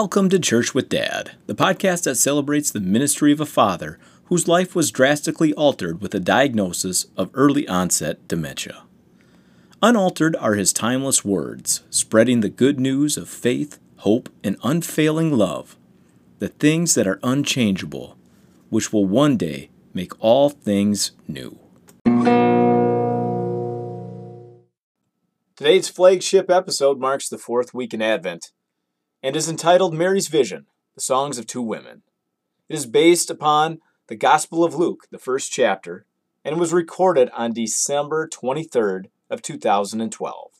Welcome to Church with Dad, the podcast that celebrates the ministry of a father whose life was drastically altered with a diagnosis of early onset dementia. Unaltered are his timeless words, spreading the good news of faith, hope, and unfailing love, the things that are unchangeable, which will one day make all things new. Today's flagship episode marks the fourth week in Advent and is entitled Mary's Vision The Songs of Two Women. It is based upon the Gospel of Luke, the first chapter, and was recorded on December 23rd of 2012.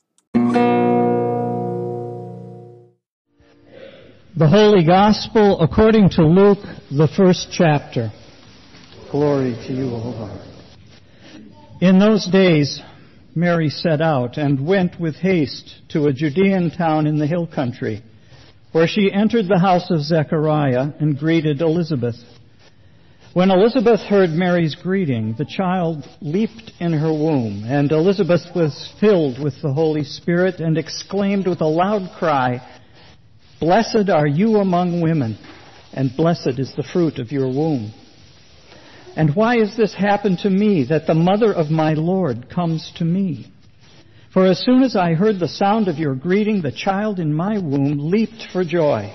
The Holy Gospel according to Luke, the first chapter. Glory to you, O Lord. In those days, Mary set out and went with haste to a Judean town in the hill country where she entered the house of Zechariah and greeted Elizabeth. When Elizabeth heard Mary's greeting, the child leaped in her womb, and Elizabeth was filled with the Holy Spirit and exclaimed with a loud cry, Blessed are you among women, and blessed is the fruit of your womb. And why has this happened to me, that the mother of my Lord comes to me? For as soon as I heard the sound of your greeting, the child in my womb leaped for joy.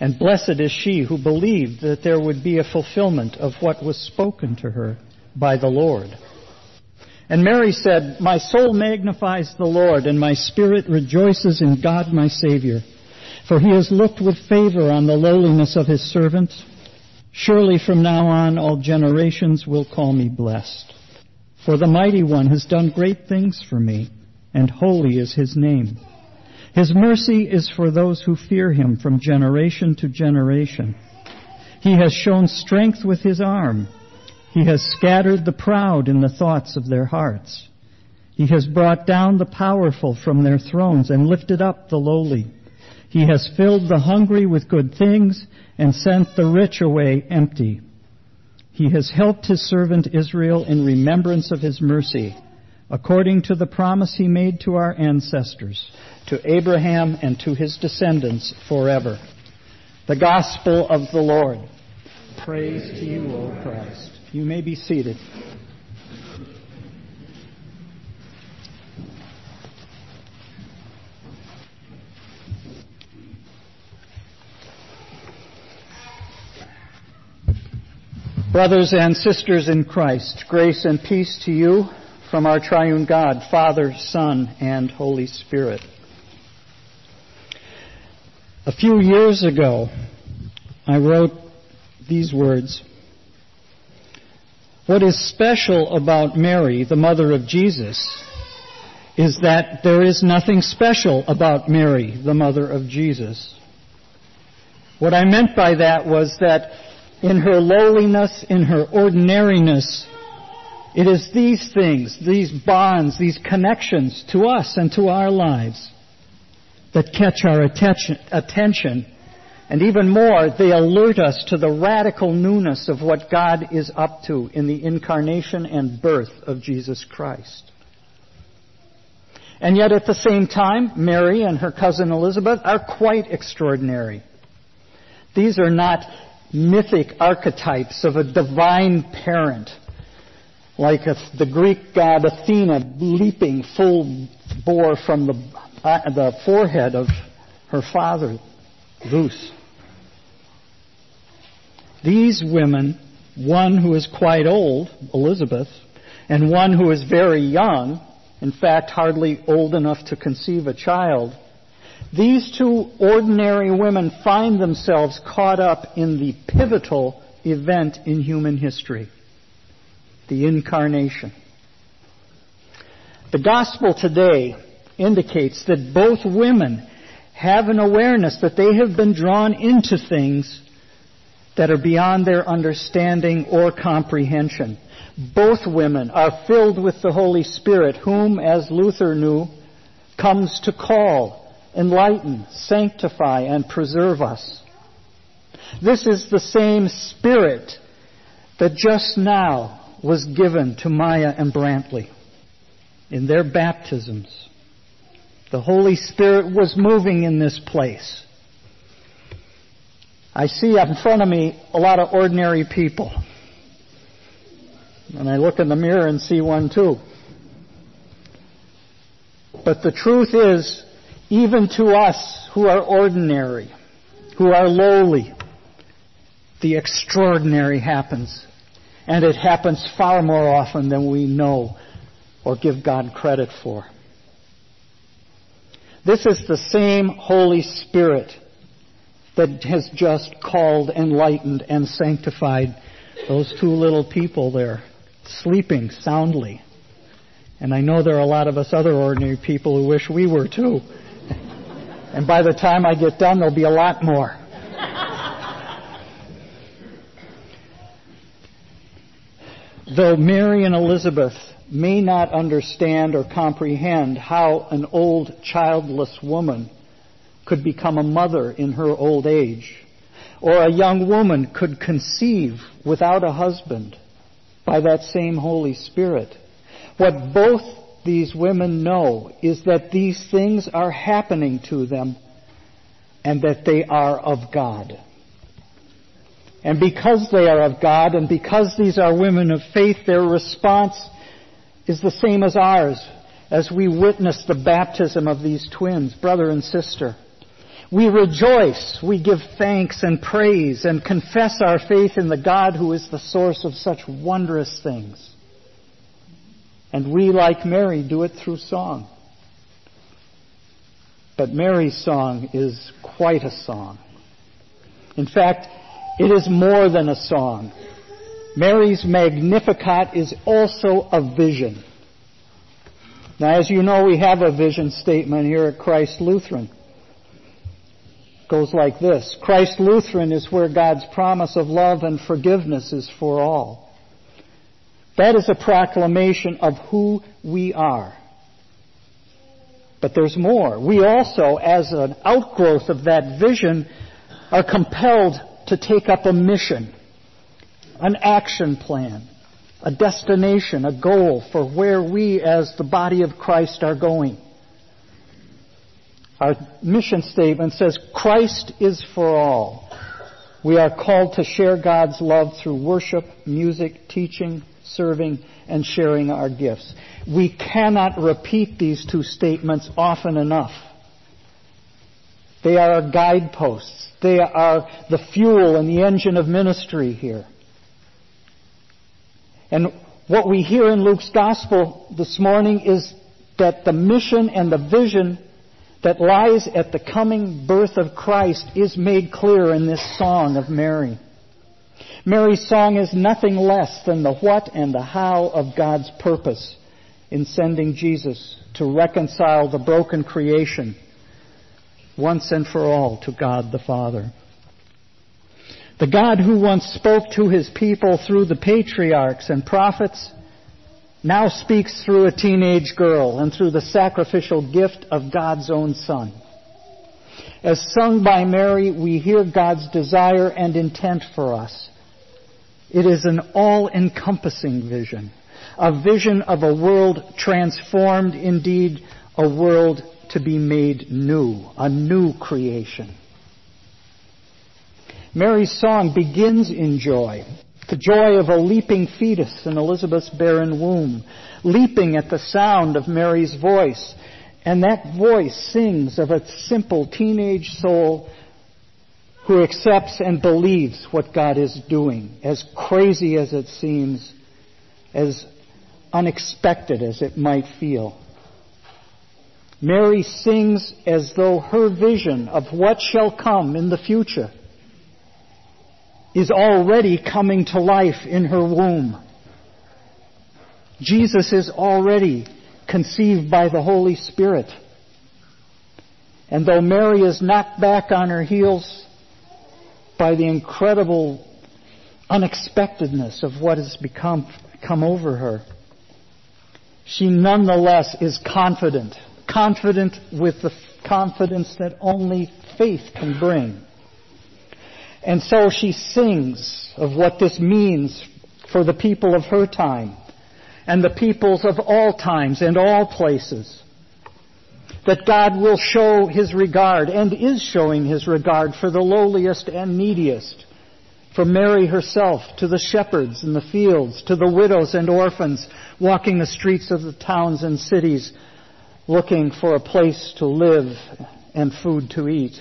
And blessed is she who believed that there would be a fulfillment of what was spoken to her by the Lord. And Mary said, My soul magnifies the Lord, and my spirit rejoices in God my Savior. For he has looked with favor on the lowliness of his servant. Surely from now on all generations will call me blessed. For the mighty one has done great things for me and holy is his name. His mercy is for those who fear him from generation to generation. He has shown strength with his arm. He has scattered the proud in the thoughts of their hearts. He has brought down the powerful from their thrones and lifted up the lowly. He has filled the hungry with good things and sent the rich away empty. He has helped his servant Israel in remembrance of his mercy according to the promise he made to our ancestors, to Abraham and to his descendants forever. The Gospel of the Lord. Praise to you, O Christ. You may be seated. Brothers and sisters in Christ, grace and peace to you from our triune God, Father, Son, and Holy Spirit. A few years ago, I wrote these words. What is special about Mary, the mother of Jesus, is that there is nothing special about Mary, the mother of Jesus. What I meant by that was that in her lowliness, in her ordinariness, it is these things, these bonds, these connections to us and to our lives that catch our attention. And even more, they alert us to the radical newness of what God is up to in the incarnation and birth of Jesus Christ. And yet at the same time, Mary and her cousin Elizabeth are quite extraordinary. These are not mythic archetypes of a divine parent like the Greek god Athena leaping full bore from the, uh, the forehead of her father, Zeus. These women, one who is quite old, Elizabeth, and one who is very young, in fact, hardly old enough to conceive a child, these two ordinary women find themselves caught up in the pivotal event in human history the incarnation. The gospel today indicates that both women have an awareness that they have been drawn into things that are beyond their understanding or comprehension. Both women are filled with the Holy Spirit, whom, as Luther knew, comes to call, enlighten, sanctify, and preserve us. This is the same Spirit that just now was given to Maya and Brantley in their baptisms. The Holy Spirit was moving in this place. I see up in front of me a lot of ordinary people. And I look in the mirror and see one too. But the truth is, even to us who are ordinary, who are lowly, the extraordinary happens. And it happens far more often than we know or give God credit for. This is the same Holy Spirit that has just called, enlightened, and sanctified those two little people there, sleeping soundly. And I know there are a lot of us other ordinary people who wish we were too. And by the time I get done, there'll be a lot more. Though Mary and Elizabeth may not understand or comprehend how an old childless woman could become a mother in her old age, or a young woman could conceive without a husband by that same Holy Spirit. What both these women know is that these things are happening to them and that they are of God. And because they are of God and because these are women of faith, their response is the same as ours as we witness the baptism of these twins, brother and sister. We rejoice, we give thanks and praise and confess our faith in the God who is the source of such wondrous things. And we, like Mary, do it through song. But Mary's song is quite a song. In fact, it is more than a song. Mary's Magnificat is also a vision. Now, as you know, we have a vision statement here at Christ Lutheran. It goes like this Christ Lutheran is where God's promise of love and forgiveness is for all. That is a proclamation of who we are. But there's more. We also, as an outgrowth of that vision, are compelled to take up a mission an action plan, a destination, a goal for where we as the body of Christ are going. Our mission statement says, Christ is for all. We are called to share God's love through worship, music, teaching, serving, and sharing our gifts. We cannot repeat these two statements often enough. They are our guideposts. They are the fuel and the engine of ministry here. And what we hear in Luke's gospel this morning is that the mission and the vision that lies at the coming birth of Christ is made clear in this song of Mary. Mary's song is nothing less than the what and the how of God's purpose in sending Jesus to reconcile the broken creation once and for all to God the Father. The God who once spoke to his people through the patriarchs and prophets now speaks through a teenage girl and through the sacrificial gift of God's own Son. As sung by Mary, we hear God's desire and intent for us. It is an all-encompassing vision, a vision of a world transformed, indeed, a world to be made new, a new creation. Mary's song begins in joy. The joy of a leaping fetus in Elizabeth's barren womb, leaping at the sound of Mary's voice. And that voice sings of a simple teenage soul who accepts and believes what God is doing, as crazy as it seems, as unexpected as it might feel. Mary sings as though her vision of what shall come in the future is already coming to life in her womb. Jesus is already conceived by the Holy Spirit. And though Mary is knocked back on her heels by the incredible unexpectedness of what has become come over her, she nonetheless is confident, confident with the confidence that only faith can bring. And so she sings of what this means for the people of her time and the peoples of all times and all places. that God will show his regard and is showing his regard for the lowliest and neediest. From Mary herself to the shepherds in the fields, to the widows and orphans walking the streets of the towns and cities looking for a place to live and food to eat.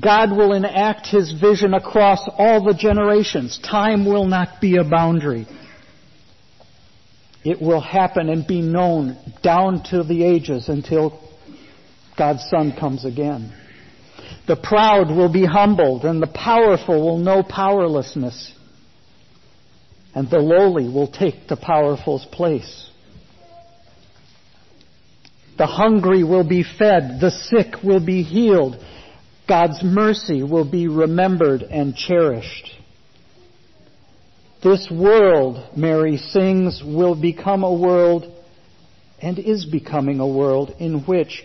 God will enact his vision across all the generations. Time will not be a boundary. It will happen and be known down to the ages until God's Son comes again. The proud will be humbled and the powerful will know powerlessness. And the lowly will take the powerful's place. The hungry will be fed. The sick will be healed. God's mercy will be remembered and cherished. This world, Mary sings, will become a world and is becoming a world in which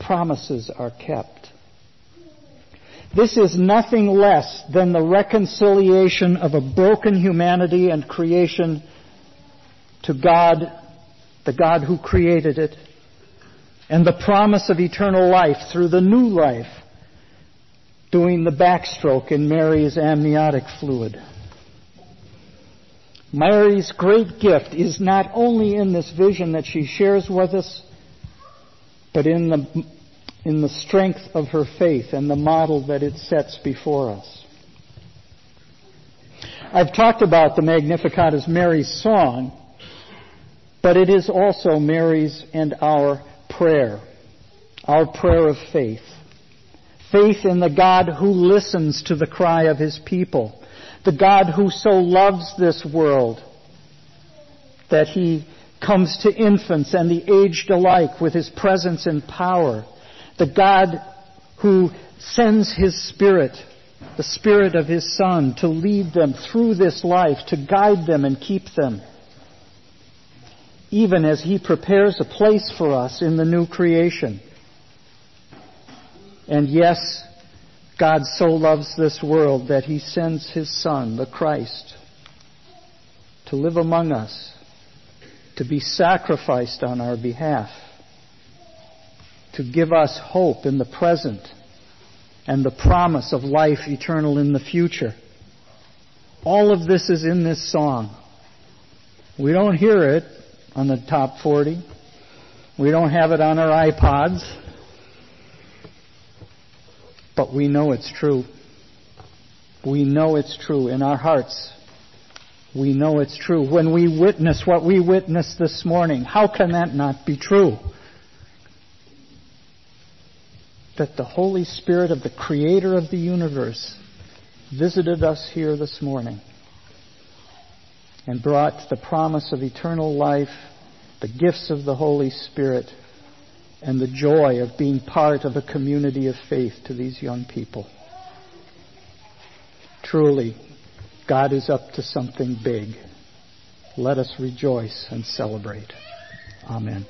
promises are kept. This is nothing less than the reconciliation of a broken humanity and creation to God, the God who created it, and the promise of eternal life through the new life, doing the backstroke in Mary's amniotic fluid. Mary's great gift is not only in this vision that she shares with us, but in the, in the strength of her faith and the model that it sets before us. I've talked about the Magnificat as Mary's song, but it is also Mary's and our prayer, our prayer of faith. Faith in the God who listens to the cry of his people the God who so loves this world that he comes to infants and the aged alike with his presence and power. The God who sends his Spirit, the Spirit of his Son, to lead them through this life, to guide them and keep them. Even as he prepares a place for us in the new creation. And yes, God so loves this world that he sends his Son, the Christ, to live among us, to be sacrificed on our behalf, to give us hope in the present and the promise of life eternal in the future. All of this is in this song. We don't hear it on the top 40. We don't have it on our iPods but we know it's true. We know it's true in our hearts. We know it's true. When we witness what we witnessed this morning, how can that not be true? That the Holy Spirit of the Creator of the universe visited us here this morning and brought the promise of eternal life, the gifts of the Holy Spirit, and the joy of being part of a community of faith to these young people. Truly, God is up to something big. Let us rejoice and celebrate. Amen.